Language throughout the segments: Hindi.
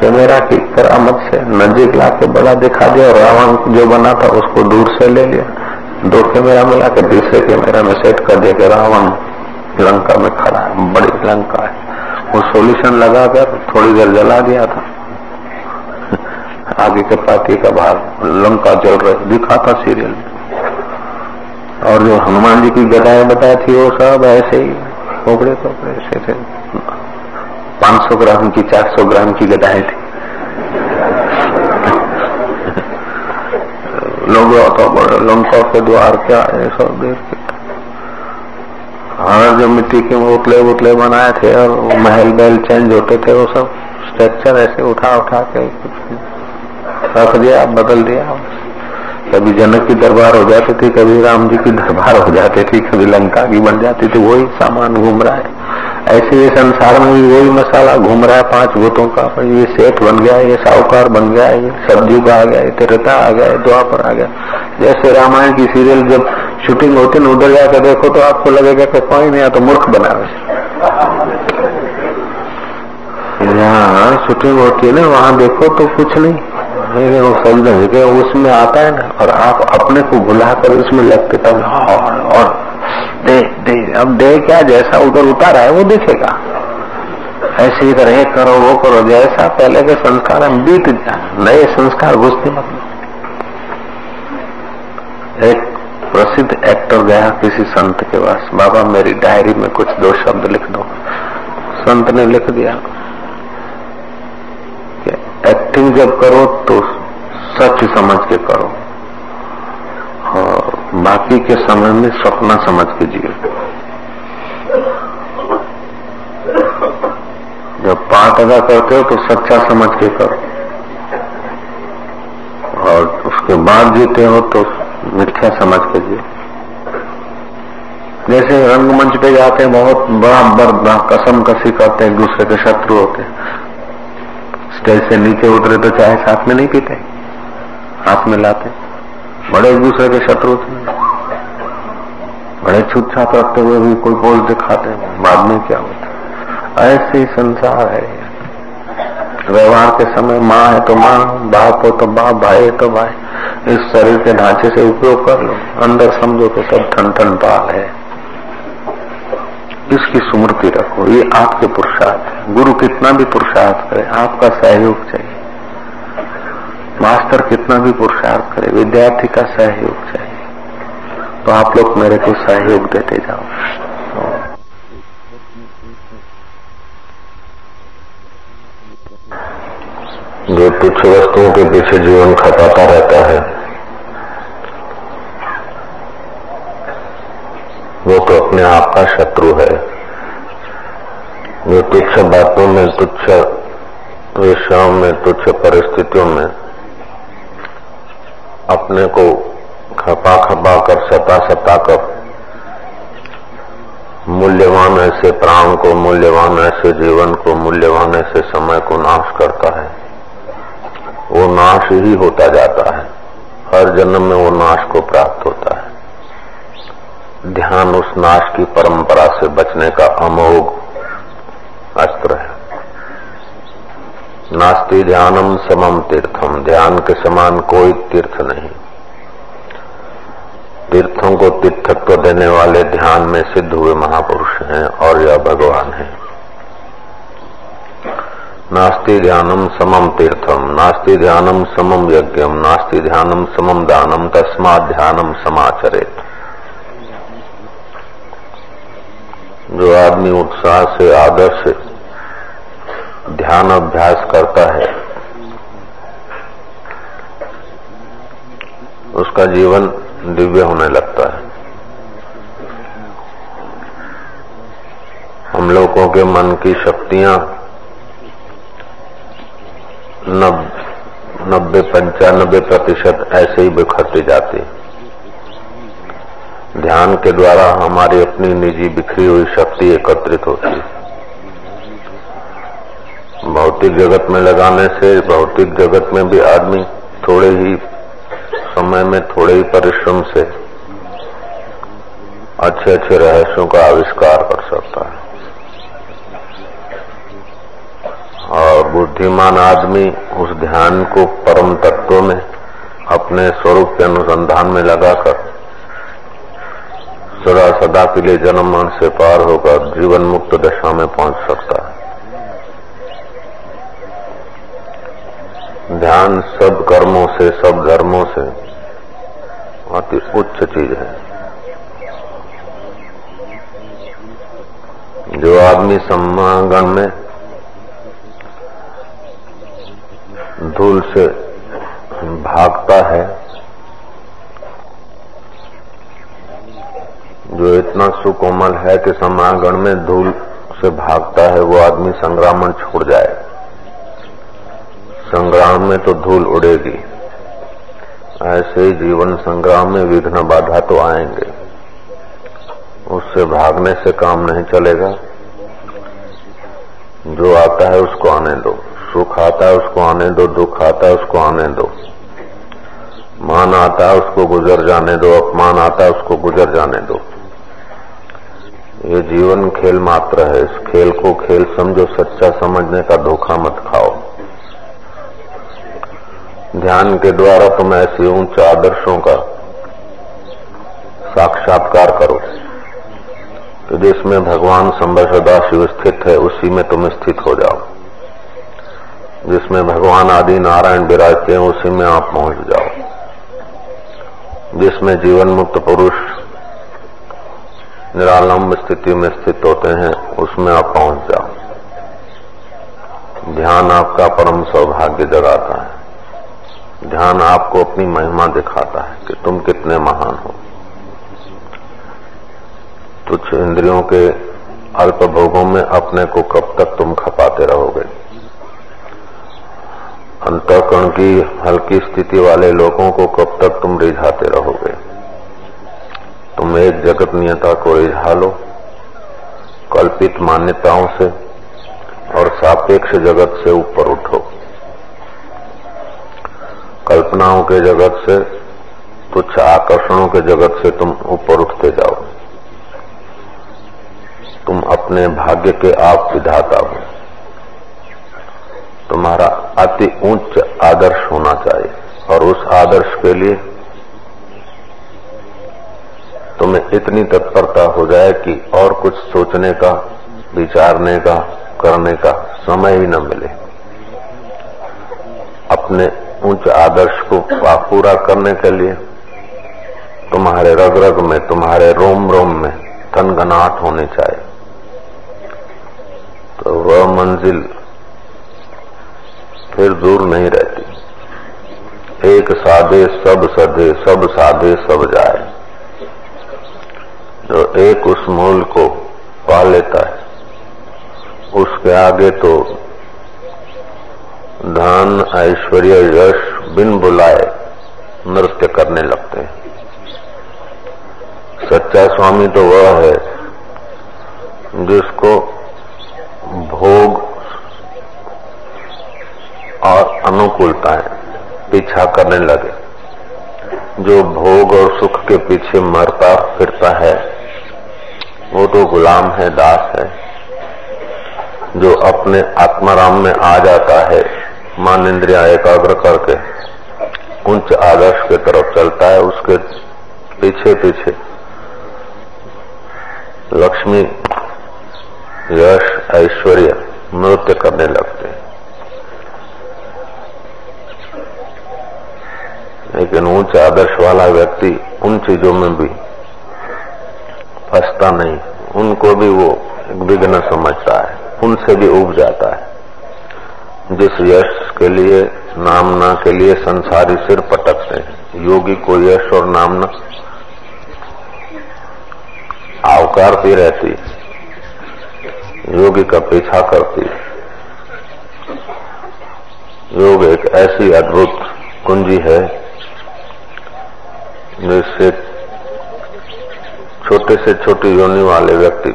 कैमरा की करामत से नजीक ला के बड़ा दिखा दिया और रावण जो बना था उसको दूर से ले लिया। दो कैमरा मिला के दूसरे कैमेरा में सेट कर दिया कि रावण लंका में खड़ा है, बड़ी लंका है। वो सोल्यूशन लगाकर थोड़ी देर जला दिया था। आगे के पार्टी का भाग, लंका जल रहे दिखा था सीरियल और जो हनुमान जी की गदाएँ बताई थी, वो सब ऐसे ही खोपड़े खोपड़े ऐसे थे। 500 ग्राम की 400 ग्राम की गदाएँ थी। लोग तो लंका के द्वार क्या है सब देख के। और जो मिट्टी के उतले उतले बनाए थे और महल बैल चेंज होते थे, वो सब स्ट्रक्चर ऐसे उठा उठा के रख दिया, बदल दिया। कभी जनक की दरबार हो जाती थी, कभी राम जी की दरबार हो जाती थी, कभी लंका की बन जाती थी, वही सामान घूम रहा है। ऐसे ये संसार में भी वही मसाला घूम रहा है पाँच भूतों का पर ये सेठ बन गया ये साहूकार बन गया ये सब्ज़ी का आ गया ये त्रेता आ गया द्वापर आ गया। जैसे रामायण की सीरियल जब शूटिंग होती है उधर जाकर देखो तो आपको लगेगा कि कोई नहीं तो मूर्ख बना रहे यहाँ शूटिंग होती है ना वहाँ देखो तो कुछ नहीं। वो समझ उसमें आता है ना और आप अपने को भुलाकर उसमें लगते तब और, और दे दे, अब दे क्या, जैसा उधर उतारा है, वो दिखेगा। ऐसे इधर करे करो वो करो जैसा पहले के संस्कार हम बीत जाए, नए संस्कार घुसते मतलब एक प्रसिद्ध एक्टर गया किसी संत के पास, बाबा, मेरी डायरी में कुछ दो शब्द लिख दो। संत ने लिख दिया कि एक्टिंग जब करो तो सच समझ के करो। और बाकी के समय में सपना समझ के जियो जब पाठ अदा करते हो तो सच्चा समझ के करो। और उसके बाद जीते हो तो मिथ्या समझ के जियो जैसे रंगमंच पे जाते हैं, बहुत बड़ा बड़ा कसम कसी करते हैं, दूसरे के शत्रु होते स्टेज से नीचे उतरे तो चाहे साथ में नहीं पीते? हाथ में लाते बड़े एक दूसरे के शत्रु थे। बड़े छूट छाप रखते हुए भी कोई बोल दिखाते बाद में क्या होता ऐसे ही संसार है। व्यवहार के समय माँ है तो माँ, बाप हो तो बाप, भाई है तो भाई। इस शरीर के ढांचे से उपयोग कर लो। अंदर समझो तो सब ठन ठन पाल है। इसकी स्मृति रखो। ये आपके पुरुषार्थ है। गुरु कितना भी पुरुषार्थ करे, आपका सहयोग चाहिए। मास्टर कितना भी पुरुषार्थ करे, विद्यार्थी का सहयोग चाहिए। तो आप लोग मेरे को सहयोग देते जाओ। जो तुच्छ वस्तुओं के पीछे जीवन खपाता रहता है, वो तो अपने आप का शत्रु है। जो तुच्छ बातों में, तुच्छ विषयों में, तुच्छ परिस्थितियों में अपने को खपा खपा कर, सता सता कर। मूल्यवान ऐसे प्राण को, मूल्यवान ऐसे जीवन को, मूल्यवान ऐसे समय को नाश करता है। वो नाश ही होता जाता है। हर जन्म में वो नाश को प्राप्त होता है। ध्यान उस नाश की परंपरा से बचने का अमोघ अस्त्र नास्ति ध्यानम समम तीर्थम ध्यान के समान कोई तीर्थ नहीं। तीर्थों को तीर्थत्व देने वाले ध्यान में सिद्ध हुए महापुरुष हैं और यह भगवान है। नास्ति ध्यानम समम तीर्थम नास्ति ध्यानम समम यज्ञम नास्ति ध्यानम समम दानम। तस्मा ध्यानम समाचरित। जो आदमी उत्साह से आदर से ध्यान अभ्यास करता है। उसका जीवन दिव्य होने लगता है। हम लोगों के मन की शक्तियाँ नब्बे पंचानबे प्रतिशत ऐसे ही बिखरती जाती ध्यान के द्वारा हमारी अपनी निजी बिखरी हुई शक्ति एकत्रित होती है। भौतिक जगत में लगाने से, भौतिक जगत में भी आदमी थोड़े ही समय में, थोड़े ही परिश्रम से अच्छे अच्छे रहस्यों का आविष्कार कर सकता है। और बुद्धिमान आदमी उस ध्यान को परम तत्व में अपने स्वरूप के अनुसंधान में लगाकर सदा सदा के लिए जन्म मन से पार होकर जीवन मुक्त दशा में पहुँच सकता है। ध्यान सब कर्मों से, सब धर्मों से। अति उच्च चीज़ है। जो आदमी समागम में धूल से भागता है, जो इतना सुकोमल है कि समागण में धूल से भागता है, वो आदमी संग्रामण छोड़ जाए। संग्राम में तो धूल उड़ेगी। ऐसे ही जीवन संग्राम में विघ्न बाधा तो आएँगे। उससे भागने से काम नहीं चलेगा। जो आता है उसको आने दो। सुख आता है उसको आने दो, दुख आता है उसको आने दो। मान आता है उसको गुजर जाने दो, अपमान आता है उसको गुजर जाने दो। ये जीवन खेल मात्र है। इस खेल को खेल समझो, सच्चा समझने का धोखा मत खाओ। ध्यान के द्वारा तुम ऐसे उच्च आदर्शों का साक्षात्कार करो। तो जिसमें भगवान संभव सदा शिव स्थित है, उसी में तुम स्थित हो जाओ। जिसमें भगवान आदि नारायण विराजते हैं, उसी में आप पहुँच जाओ। जिसमें जीवन मुक्त पुरुष निरालंब स्थिति में स्थित होते हैं उसमें आप पहुँच जाओ। ध्यान आपका परम सौभाग्य जगाता है। ध्यान आपको अपनी महिमा दिखाता है कि तुम कितने महान हो। तुच्छ इंद्रियों के अल्प भोगों में अपने को कब तक तुम खपाते रहोगे? अंतकरण की हल्की स्थिति वाले लोगों को कब तक तुम रिझाते रहोगे? तुम एक जगत नियता को रिझा लो। कल्पित मान्यताओं से और सापेक्ष जगत से ऊपर उठो। कल्पनाओं के जगत से, तुच्छ आकर्षणों के जगत से तुम ऊपर उठते जाओ। तुम अपने भाग्य के आप विधाता हो। तुम्हारा अति उच्च आदर्श होना चाहिए और उस आदर्श के लिए तुम्हें इतनी तत्परता हो जाए कि और कुछ सोचने का, विचारने का, करने का समय ही न मिले। अपने उच्च आदर्श को पूरा करने के लिए, तुम्हारे रग रग में, तुम्हारे रोम रोम में थनगनाट होने चाहिए। तो वह मंजिल फिर दूर नहीं रहती। एक साधे सब सधे, सब साधे सब जाए। जो एक उस मूल को पा लेता है, उसके आगे तो धन ऐश्वर्य, यश, बिन बुलाए, नृत्य करने लगते हैं। सच्चा स्वामी तो वह है जिसको भोग और अनुकूलताएँ पीछा करने लगे। जो भोग और सुख के पीछे मरता फिरता है, वो तो गुलाम है, दास है, जो अपने आत्माराम में आ जाता है। मान इंद्रिया एकाग्र करके उच्च आदर्श के तरफ़ चलता है, उसके पीछे पीछे। लक्ष्मी यश, ऐश्वर्य नृत्य करने लगते हैं। लेकिन उच्च आदर्श वाला व्यक्ति उन चीज़ों में भी फंसता नहीं। उनको भी वो एक विघ्न समझता है, उनसे भी उब जाता है। जिस यश के लिए, नामना के लिए संसारी सिर पटकते हैं। योगी को यश और नामना आवकारती रहती योगी का पीछा करती योग एक ऐसी अद्भुत कुंजी है, जिससे छोटे से छोटी योनि वाले व्यक्ति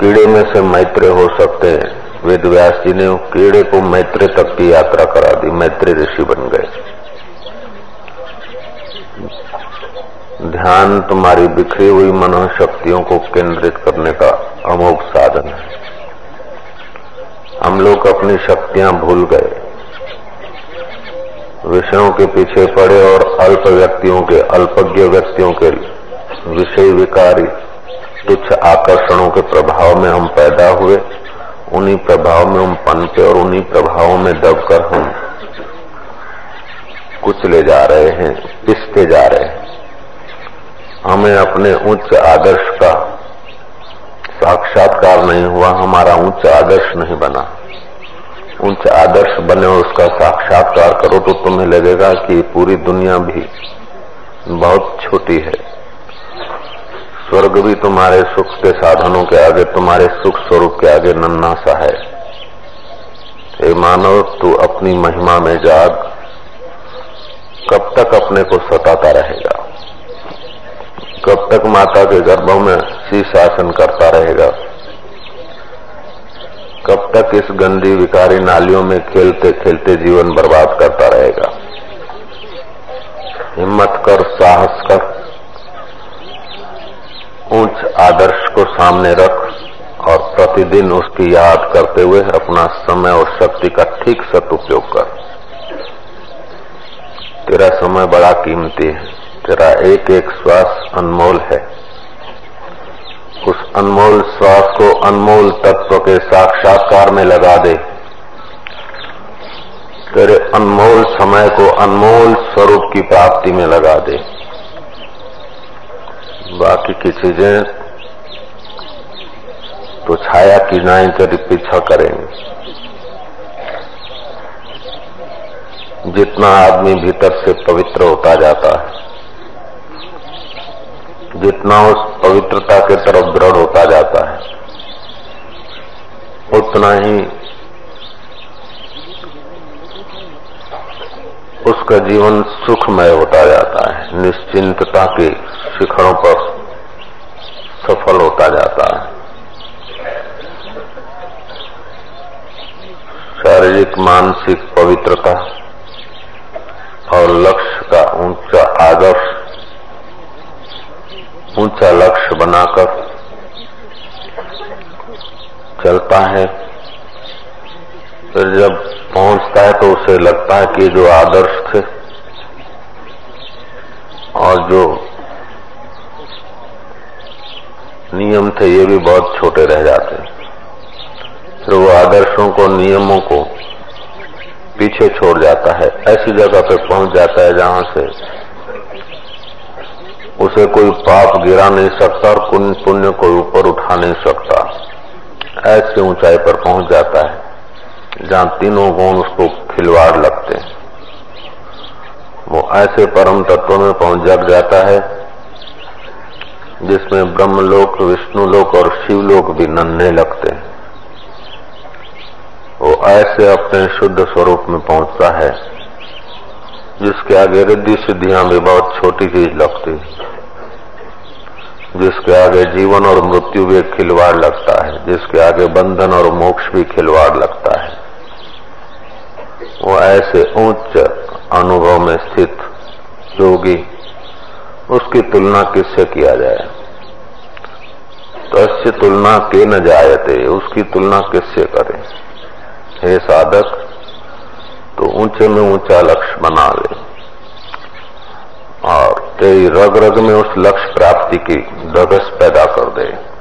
कीड़े में से मैत्रे हो सकते हैं। वेद व्यास जी ने कीड़े को मैत्रे तक की यात्रा करा दी, मैत्री ऋषि बन गए। ध्यान तुम्हारी बिखरी हुई मनो शक्तियों को केंद्रित करने का अमोघ साधन है। हम लोग अपनी शक्तियाँ भूल गए। विषयों के पीछे पड़े और अल्प व्यक्तियों के, अल्पज्ञ व्यक्तियों के विषय विकारी तुच्छ आकर्षणों के प्रभाव में हम पैदा हुए। उन्हीं प्रभाव में हम पनपे और उन्हीं प्रभावों में दबकर हम कुचले जा रहे हैं, पिसते जा रहे हैं। हमें अपने उच्च आदर्श का साक्षात्कार नहीं हुआ, हमारा उच्च आदर्श नहीं बना। उच्च आदर्श बने और उसका साक्षात्कार करो तो तुम्हें लगेगा कि पूरी दुनिया भी बहुत छोटी है। स्वर्ग भी तुम्हारे सुख के साधनों के आगे, तुम्हारे सुख स्वरूप के आगे नन्ना सा है। हे मानव, तू अपनी महिमा में जाग। कब तक अपने को सताता रहेगा? कब तक माता के गर्भों में शीशासन करता रहेगा? कब तक इस गंदी, विकारी नालियों में खेलते खेलते जीवन बर्बाद करता रहेगा? हिम्मत कर, साहस कर उच्च आदर्श को सामने रख और प्रतिदिन उसकी याद करते हुए अपना समय और शक्ति का ठीक सदुपयोग कर। तेरा समय बड़ा कीमती है, तेरा एक एक श्वास अनमोल है। उस अनमोल श्वास को अनमोल तत्व के साक्षात्कार में लगा दे। तेरे अनमोल समय को अनमोल स्वरूप की प्राप्ति में लगा दे। बाकी की चीज़ें तो छाया की नाई तेरी पीछा करेंगे। जितना आदमी भीतर से पवित्र होता जाता है, जितना उस पवित्रता के तरफ़ दृढ़ होता जाता है, उतना ही उसका जीवन सुखमय होता जाता है, निश्चिंतता के शिखरों पर सफल होता जाता है। शारीरिक, मानसिक पवित्रता और लक्ष्य का ऊँचा आदर्श, ऊँचा लक्ष्य बनाकर चलता है। फिर जब पहुँचता है तो उसे लगता है कि जो आदर्श थे और जो नियम थे, ये भी बहुत छोटे रह जाते फिर वो आदर्शों को, नियमों को पीछे छोड़ जाता है। ऐसी जगह पे पहुँच जाता है जहाँ से उसे कोई पाप गिरा नहीं सकता और पुण्य को ऊपर उठा नहीं सकता। ऐसी ऊंचाई पर पहुँच जाता है, जहाँ तीनों गुण उसको खिलवाड़ लगते हैं। वो ऐसे परम तत्व में पहुँच जग जाता है जिसमें ब्रह्मलोक, विष्णुलोक और शिवलोक भी नन्हे लगते हैं। वो ऐसे अपने शुद्ध स्वरूप में पहुँचता है, जिसके आगे रिद्धि सिद्धियाँ भी बहुत छोटी चीज़ लगती जिसके आगे जीवन और मृत्यु भी खिलवाड़ लगता है, जिसके आगे बंधन और मोक्ष भी खिलवाड़ लगता है। वो ऐसे उच्च अनुभव में स्थित योगी उसकी तुलना किससे किया जाए? तस्य तुलना के न जायते, उसकी तुलना किससे करें? हे साधक तो ऊँचे में ऊँचा लक्ष्य बना ले। और तेरी रग रग में उस लक्ष्य प्राप्ति की दगस पैदा कर दे।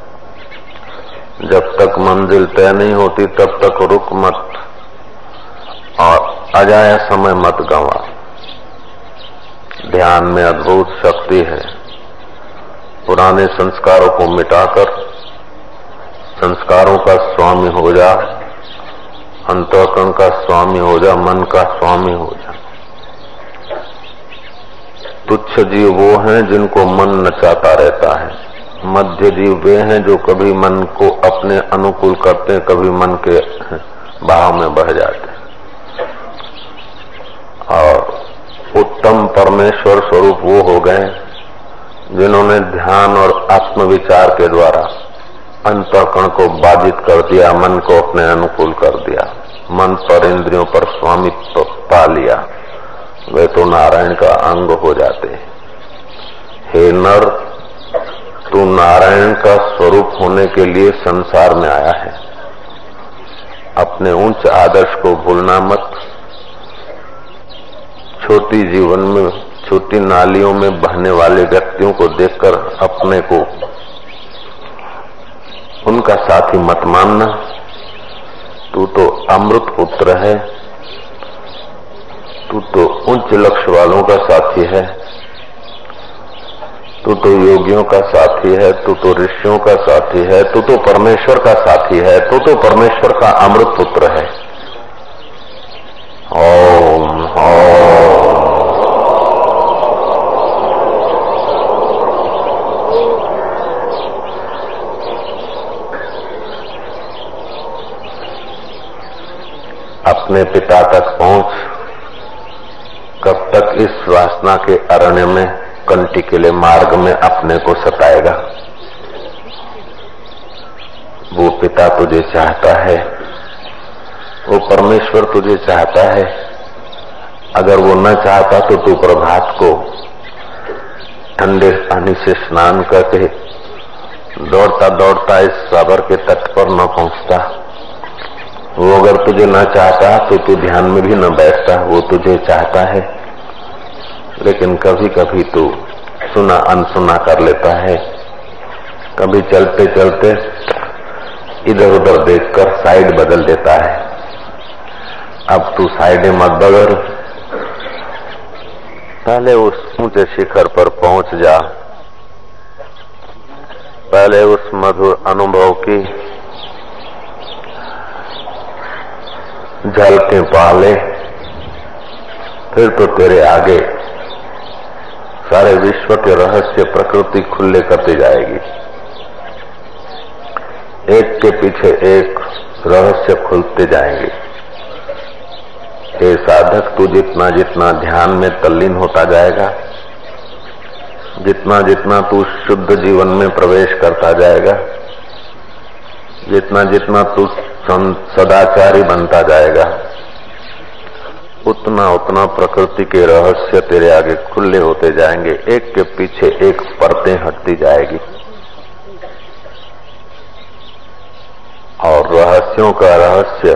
जब तक मंजिल तय नहीं होती, तब तक रुक मत, और अजाया समय मत गंवा। ध्यान में अद्भुत शक्ति है। पुराने संस्कारों को मिटाकर, संस्कारों का स्वामी हो जा, अंतकरण का स्वामी हो जा, मन का स्वामी हो जा। तुच्छ जीव वो हैं जिनको मन नचाता रहता है। मध्य जीव वे हैं जो कभी मन को अपने अनुकूल करते हैं कभी मन के भाव में बह जाते। हैं और उत्तम परमेश्वर स्वरूप वो हो गए जिन्होंने ध्यान और आत्मविचार के द्वारा अंतकरण को बाधित कर दिया, मन को अपने अनुकूल कर दिया, मन पर इंद्रियों पर स्वामित्व पा लिया। वे तो नारायण का अंग हो जाते। हे नर, तू नारायण का स्वरूप होने के लिए संसार में आया है। अपने उच्च आदर्श को भूलना मत। छोटी जीवन में, छोटी नालियों में बहने वाले व्यक्तियों को देखकर अपने को उनका साथी मत मानना। तू तो अमृत पुत्र है। तू तो उच्च लक्ष्य वालों का साथी है। तू तो योगियों का साथी है। तू तो ऋषियों का साथी है। तू तो परमेश्वर का साथी है। तू तो परमेश्वर का अमृत पुत्र है ओम अपने पिता तक पहुँच। कब तक इस वासना के अरण्य में, कंटी के लिए मार्ग में अपने को सताएगा? वो पिता तुझे चाहता है। वो परमेश्वर तुझे चाहता है। अगर वो न चाहता तो तू प्रभात को ठंडे पानी से स्नान करके दौड़ता दौड़ता इस सागर के तट पर न पहुँचता। अगर तुझे न चाहता तो तू ध्यान में भी न बैठता, वो तुझे चाहता है। लेकिन कभी कभी तू सुना, अनसुना कर लेता है। कभी चलते चलते इधर उधर देखकर साइड बदल देता है। अब तू साइड मत बदल। पहले उस ऊँचे शिखर पर पहुँच जा। पहले उस मधुर अनुभव की झलके पाले फिर तो तेरे आगे सारे विश्व के रहस्य प्रकृति खुले करती जाएगी। एक के पीछे एक रहस्य खुलते जाएँगे। हे साधक तू जितना जितना ध्यान में तल्लीन होता जाएगा, जितना जितना तू शुद्ध जीवन में प्रवेश करता जाएगा, जितना जितना तू सदाचारी बनता जाएगा। उतना उतना प्रकृति के रहस्य तेरे आगे खुले होते जाएँगे। एक के पीछे एक परतें हटती जाएगी। और रहस्यों का रहस्य,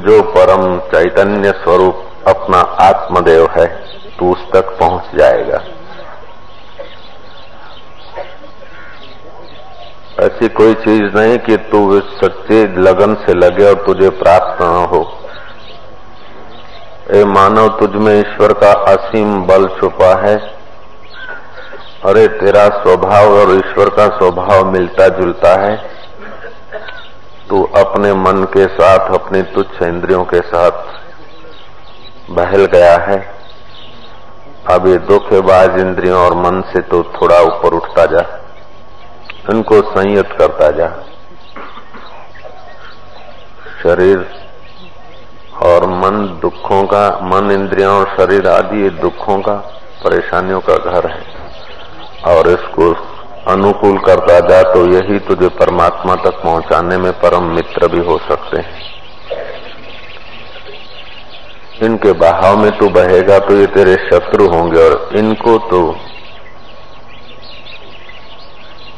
जो परम चैतन्य स्वरूप अपना आत्मदेव है, तू उस तक पहुँच जाएगा। ऐसी कोई चीज़ नहीं कि तू सच्चे लगन से लगे और तुझे प्राप्त न हो। ए मानव, तुझ में ईश्वर का असीम बल छुपा है अरे तेरा स्वभाव और ईश्वर का स्वभाव मिलता जुलता है। तू अपने मन के साथ, अपनी तुच्छ इंद्रियों के साथ बहल गया है। अब ये धोखेबाज इंद्रियों और मन से तो थोड़ा ऊपर उठता जा। इनको संयत करता जा। शरीर और मन दुखों का, मन इंद्रियों और शरीर आदि दुखों का, परेशानियों का घर है। और इसको अनुकूल करता जा तो यही तुझे परमात्मा तक पहुँचाने में परम मित्र भी हो सकते हैं। इनके बहाव में तू बहेगा तो ये तेरे शत्रु होंगे और इनको तो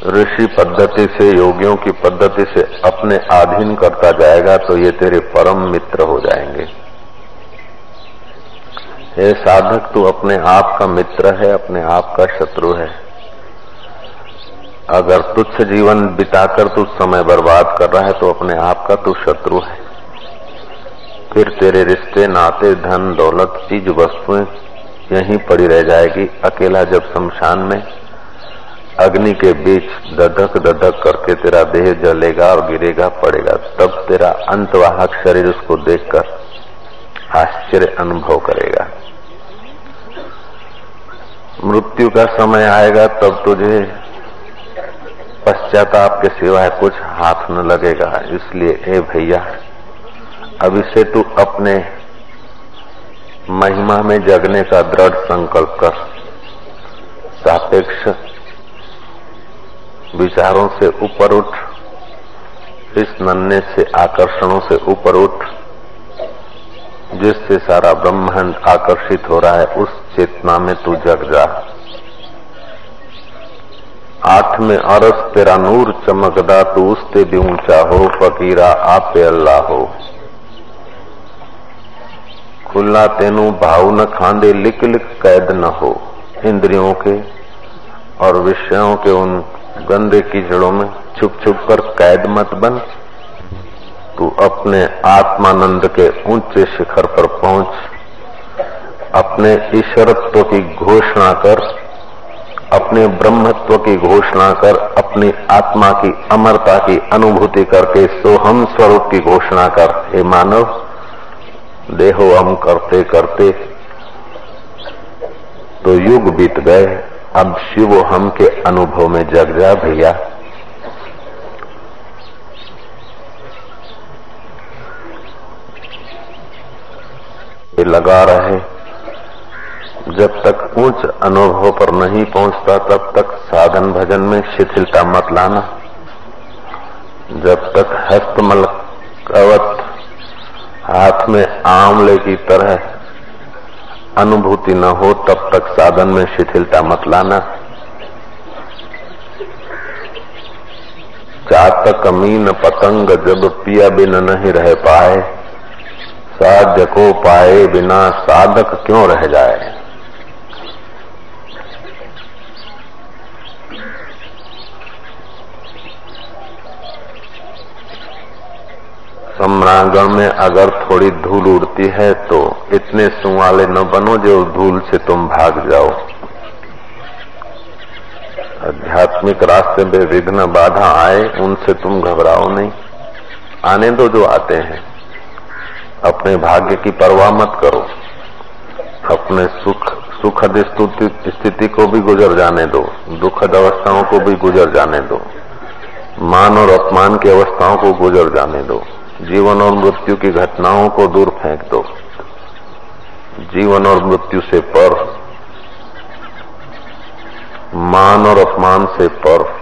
ऋषि पद्धति से, योगियों की पद्धति से अपने अधीन करता जाएगा तो ये तेरे परम मित्र हो जाएँगे। ये साधक, तू अपने आप का मित्र है, अपने आप का शत्रु है। अगर तुच्छ जीवन बिताकर तू समय बर्बाद कर रहा है तो अपने आप का तू शत्रु है। फिर तेरे रिश्ते, नाते, धन, दौलत, चीज़, वस्तुएँ यहीं पड़ी रह जाएगी, अकेला जब शमशान में अग्नि के बीच दधक दधक करके तेरा देह जलेगा और गिरेगा, पड़ेगा। तब तेरा अंतवाहक शरीर उसको देखकर आश्चर्य अनुभव करेगा। मृत्यु का समय आएगा, तब तुझे पश्चाताप के सिवाय कुछ हाथ न लगेगा। इसलिए, ए भैया, अभी से तू अपने महिमा में जगने का दृढ़ संकल्प कर। सापेक्ष विचारों से ऊपर उठ, इस नन्हे से आकर्षणों से ऊपर उठ, जिससे सारा ब्रह्मांड आकर्षित हो रहा है, उस चेतना में तू जग जा। आठ में अरस तेरा नूर चमकदा, तू उसते भी ऊँचा हो, फकीरा आपे अल्लाह हो। खुला तेनु भाव न खांदे लिक लिक कैद न हो। इंद्रियों के और विषयों के उन गंदे कीचड़ों में छुप छुप कर कैद मत बन। तू अपने आत्मानंद के ऊँचे शिखर पर पहुँच। अपने ईश्वरत्व की घोषणा कर। अपने ब्रह्मत्व की घोषणा कर। अपनी आत्मा की अमरता की अनुभूति करके सोहम स्वरूप की घोषणा कर। हे मानव, देहो हम करते करते तो युग बीत गए। अब शिव हम के अनुभव में जग जा भैया। लगा रहे जब तक उच्च अनुभव पर नहीं पहुँचता, तब तक साधन भजन में शिथिलता मत लाना। जब तक हस्तमल कवत हाथ में आंवले की तरह अनुभूति न हो, तब तक साधन में शिथिलता मत लाना। चातक मीन पतंग जब पिया बिन नहीं रह पाए, साध्य को पाए बिना साधक क्यों रह जाए? सम्रांगण में अगर थोड़ी धूल उड़ती है तो इतने सुवाले न बनो जो धूल से तुम भाग जाओ। आध्यात्मिक रास्ते में विघ्न बाधा आए, उनसे तुम घबराओ नहीं। आने दो जो आते हैं। अपने भाग्य की परवाह मत करो। अपने सुख, सुखद स्थिति को भी गुजर जाने दो। दुखद अवस्थाओं को भी गुजर जाने दो। मान और अपमान की अवस्थाओं को गुजर जाने दो। जीवन और मृत्यु की घटनाओं को दूर फेंक दो। जीवन और मृत्यु से पर, मान और अपमान से पर,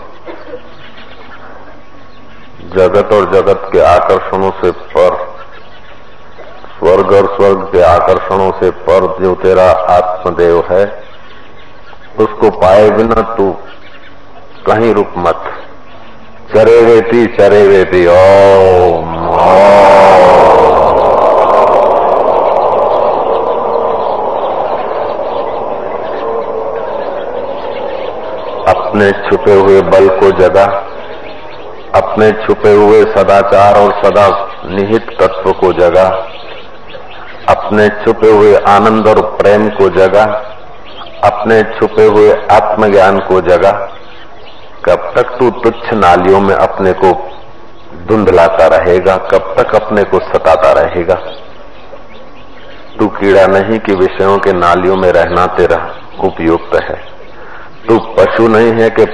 जगत और जगत के आकर्षणों से पर, स्वर्ग और स्वर्ग के आकर्षणों से पर जो तेरा आत्मदेव है, उसको पाए बिना तू कहीं रुक मत। चरे वेती चरे वेती ओम। अपने छुपे हुए बल को जगा, अपने छुपे हुए सदाचार और सदा निहित तत्व को जगा, अपने छुपे हुए आनंद और प्रेम को जगा, अपने छुपे हुए आत्मज्ञान को जगा। कब तक तू तुच्छ नालियों में अपने को धुंधलाता रहेगा, कब तक अपने को सताता रहेगा। तू कीड़ा नहीं कि विषयों के नालियों में रहना तेरा उपयुक्त है। तू पशु नहीं है कि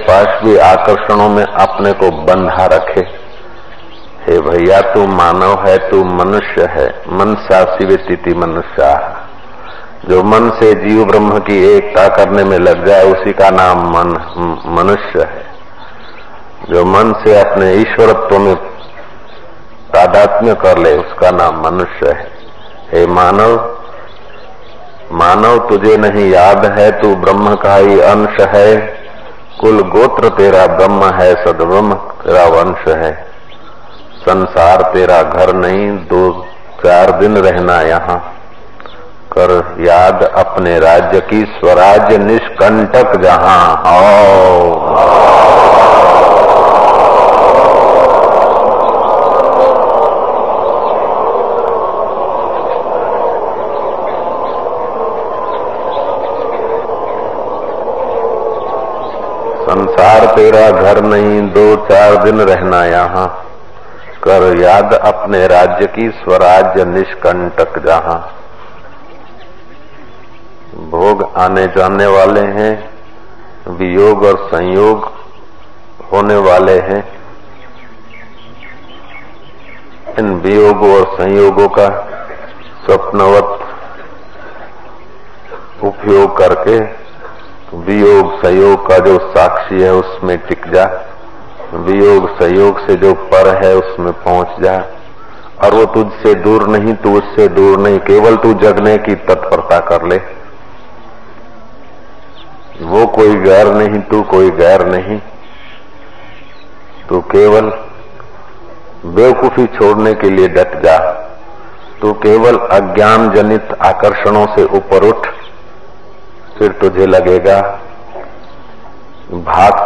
भी आकर्षणों में अपने को बंधा रखे। हे भैया, तू मानव है, तू मनुष्य है। मन तिथि मनुष्य। जो मन से जीव ब्रह्म की एकता करने में लग जाए, उसी का नाम मन, मनुष्य है। जो मन से अपने ईश्वरत्व में तादात्म्य कर ले, उसका नाम मनुष्य है। हे मानव मानव तुझे नहीं याद है, तू ब्रह्म का ही अंश है। कुल गोत्र तेरा ब्रह्म है, सदब्रह्म तेरा वंश है। संसार तेरा घर नहीं, दो, चार दिन रहना यहाँ। कर याद अपने राज्य की, स्वराज्य निष्कंटक जहाँ। आओ। संसार तेरा घर नहीं, दो चार दिन रहना यहाँ। कर याद अपने राज्य की, स्वराज्य निष्कंटक जहाँ। भोग आने जाने वाले हैं, वियोग और संयोग होने वाले हैं। इन वियोगों और संयोगों का स्वप्नवत उपयोग करके वियोग सहयोग का जो साक्षी है, उसमें टिक जा। वियोग सहयोग से जो पर है, उसमें पहुँच जा। और वो तुझसे दूर नहीं, तू उससे दूर नहीं, केवल तू जगने की तत्परता कर ले। वो कोई गैर नहीं, तू कोई गैर नहीं। तू केवल बेवकूफ़ी छोड़ने के लिए डट जा। तू केवल अज्ञान जनित आकर्षणों से ऊपर उठ, फिर तुझे लगेगा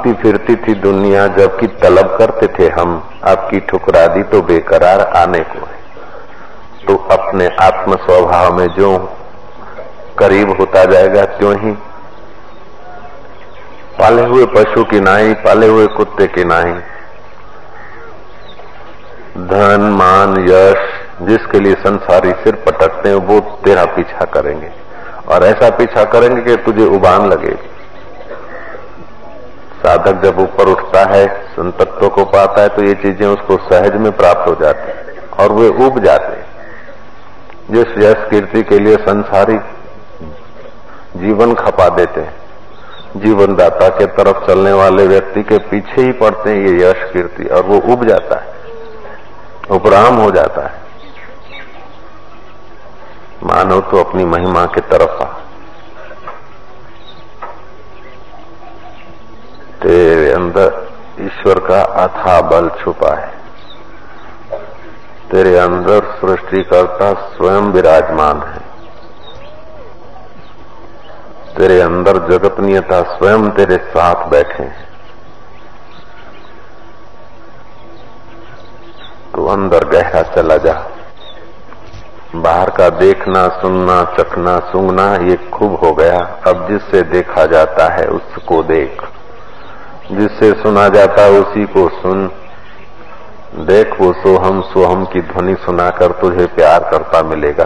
भागती फिरती थी दुनिया, जबकि तलब करते थे हम। आपकी ठुकरा दी तो बेकरार आने को है। तो अपने आत्म स्वभाव में जो करीब होता जाएगा, त्यों ही। पाले हुए पशु की नाई, पाले हुए कुत्ते की नाई। धन, मान, यश, जिसके लिए संसारी सिर पटकते हैं, वो तेरा पीछा करेंगे। और ऐसा पीछा करेंगे कि तुझे उबान लगेगी। साधक जब ऊपर उठता है, संतत्व को पाता है तो ये चीज़ें उसको सहज में प्राप्त हो जाती है और वे उब जाते हैं। जिस यश कीर्ति के लिए संसारी जीवन खपा देते हैं जीवन दाता के तरफ़ चलने वाले व्यक्ति के पीछे ही पड़ते हैं ये यश कीर्ति, और वो उब जाता है, उपराम हो जाता है। मानव तो अपनी महिमा के तरफ़ आ तेरे अंदर ईश्वर का अथा बल छुपा है। तेरे अंदर सृष्टिकर्ता स्वयं विराजमान है। तेरे अंदर जगतनीयता स्वयं तेरे साथ बैठे हैं। तो अंदर गहरा चला जा। बाहर का देखना, सुनना, चखना, सूंघना ये खूब हो गया। अब जिससे देखा जाता है, उसको देख। जिससे सुना जाता है उसी को सुन। देख वो सोहम सोहम की ध्वनि सुनाकर तुझे प्यार करता मिलेगा।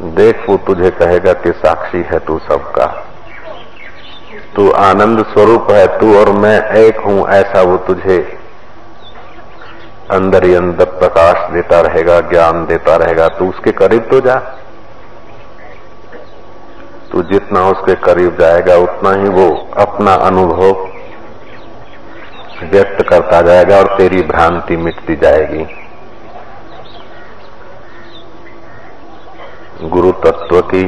देख वो तुझे कहेगा कि साक्षी है तू सबका। तू आनंद स्वरूप है तू और मैं एक हूँ, ऐसा वो तुझे अंदर ही अंदर प्रकाश देता रहेगा, ज्ञान देता रहेगा। तू उसके करीब तो जा। तू जितना उसके करीब जाएगा, उतना ही वो अपना अनुभव व्यक्त करता जाएगा और तेरी भ्रांति मिटती जाएगी। गुरु तत्व की,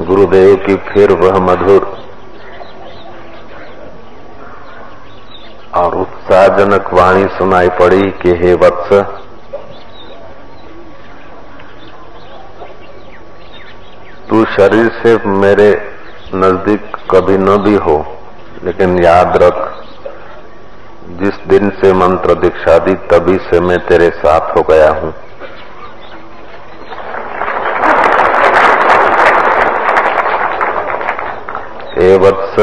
गुरुदेव की फिर वह मधुर और उत्साहजनक वाणी सुनाई पड़ी कि, हे वत्स तू शरीर से मेरे नज़दीक कभी न भी हो, लेकिन याद रख, जिस दिन से मंत्र दीक्षा दी, तभी से मैं तेरे साथ हो गया हूँ। हे वत्स,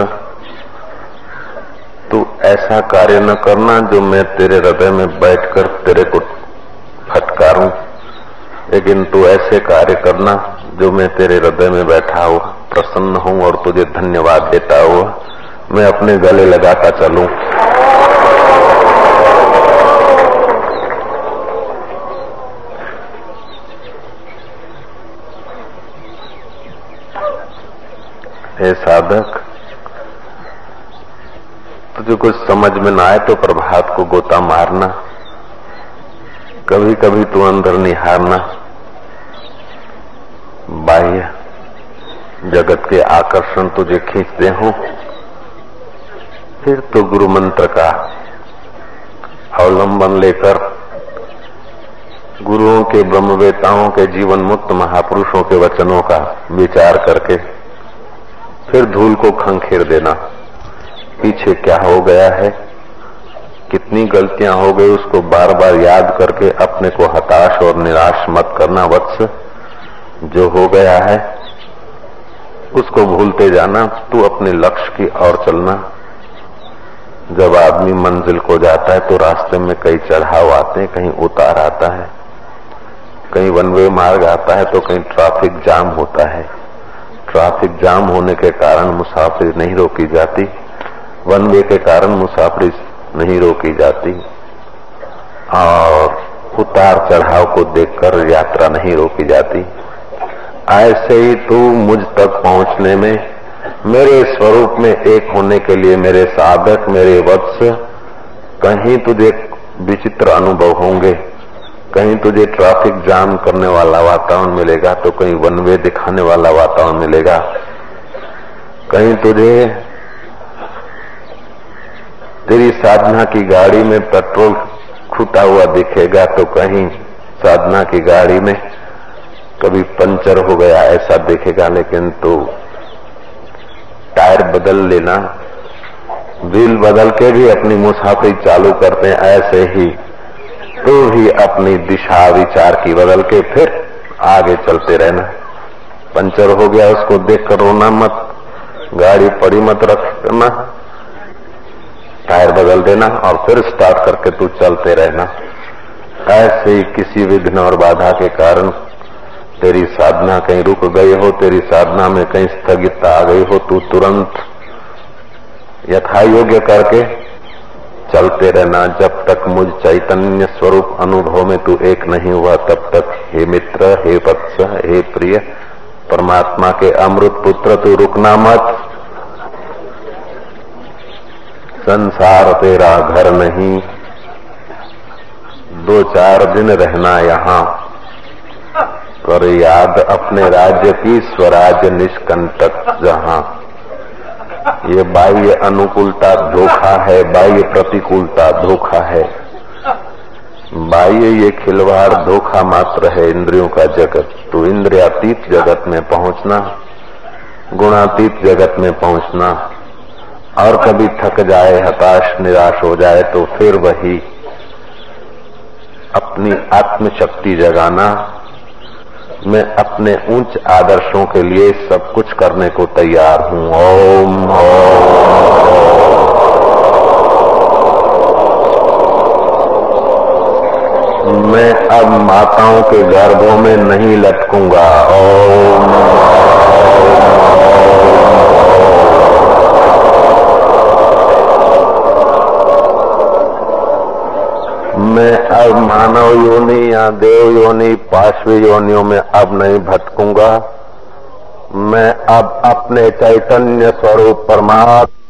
तू ऐसा कार्य न करना जो मैं तेरे हृदय में बैठकर तेरे को फटकारूं, लेकिन तू ऐसे कार्य करना जो मैं तेरे हृदय में बैठा हुआ प्रसन्न हूँ और तुझे धन्यवाद देता हुआ मैं अपने गले लगाता चलूँ। हे साधक, तुझे कुछ समझ में ना आए तो प्रभात को गोता मारना कभी कभी तू अंदर निहारना बाह्य जगत के आकर्षण तुझे खींचते हो। फिर तो गुरु मंत्र का अवलंबन लेकर गुरुओं के, ब्रह्मवेताओं के जीवन मुक्त महापुरुषों के वचनों का विचार करके फिर धूल को खंखेर देना। पीछे क्या हो गया है? कितनी गलतियाँ हो गई उसको बार बार याद करके अपने को हताश और निराश मत करना, वत्स। जो हो गया है उसको भूलते जाना, तू अपने लक्ष्य की ओर चलना। जब आदमी मंजिल को जाता है तो रास्ते में कई चढ़ाव आते हैं, कहीं उतार आता है। कहीं वन वे मार्ग आता है तो कहीं ट्रैफ़िक जाम होता है। ट्रैफ़िक जाम होने के कारण मुसाफिर नहीं रोकी जाती। वन वे के कारण मुसाफरी नहीं रोकी जाती। और उतार चढ़ाव को देखकर यात्रा नहीं रोकी जाती। ऐसे ही तू मुझ तक पहुँचने में, मेरे स्वरूप में एक होने के लिए मेरे साधक, मेरे वत्स, कहीं तुझे विचित्र अनुभव होंगे। कहीं तुझे ट्रैफ़िक जाम करने वाला वातावरण मिलेगा तो कहीं वन वे दिखाने वाला वातावरण मिलेगा। कहीं तुझे तेरी साधना की गाड़ी में पेट्रोल खुटा हुआ दिखेगा तो कहीं साधना की गाड़ी में कभी पंचर हो गया, ऐसा देखेगा, लेकिन तू टायर बदल लेना, व्हील बदल के भी अपनी मुसाफिरी चालू करते हैं, ऐसे ही तो भी अपनी दिशा विचार की बदल के फिर आगे चलते रहना। पंचर हो गया, उसको देख कर रोना मत, गाड़ी पड़ी मत रखना टायर बदल देना और फिर स्टार्ट करके तू चलते रहना। ऐसे ही किसी विघ्न और बाधा के कारण तेरी साधना कहीं रुक गई हो, तेरी साधना में कहीं स्थगितता आ गई हो, तू तुरंत यथा योग्य करके चलते रहना। जब तक मुझ चैतन्य स्वरूप अनुभव में तू एक नहीं हुआ, तब तक हे मित्र, हे वत्स हे प्रिय, परमात्मा के अमृत पुत्र, तू रुकना मत। संसार तेरा घर नहीं। दो चार दिन रहना यहाँ। कर याद अपने राज्य की स्वराज निष्कंटक जहाँ। ये बाह्य अनुकूलता धोखा है, बाह्य प्रतिकूलता धोखा है। बाह्य ये खिलवाड़ धोखा मात्र है इंद्रियों का जगत। तो इंद्रियातीत जगत में पहुँचना, गुणातीत जगत में पहुँचना, और कभी थक जाए, हताश, निराश हो जाए तो फिर वही अपनी आत्मशक्ति जगाना मैं अपने उच्च आदर्शों के लिए सब कुछ करने को तैयार हूँ। ओम मैं अब माताओं के गर्भों में नहीं लटकूँगा। ओम। मैं अब मानव योनि या देव योनि, पार्श्व योनियों में अब नहीं भटकूँगा। मैं अब अपने चैतन्य स्वरूप परमात्मा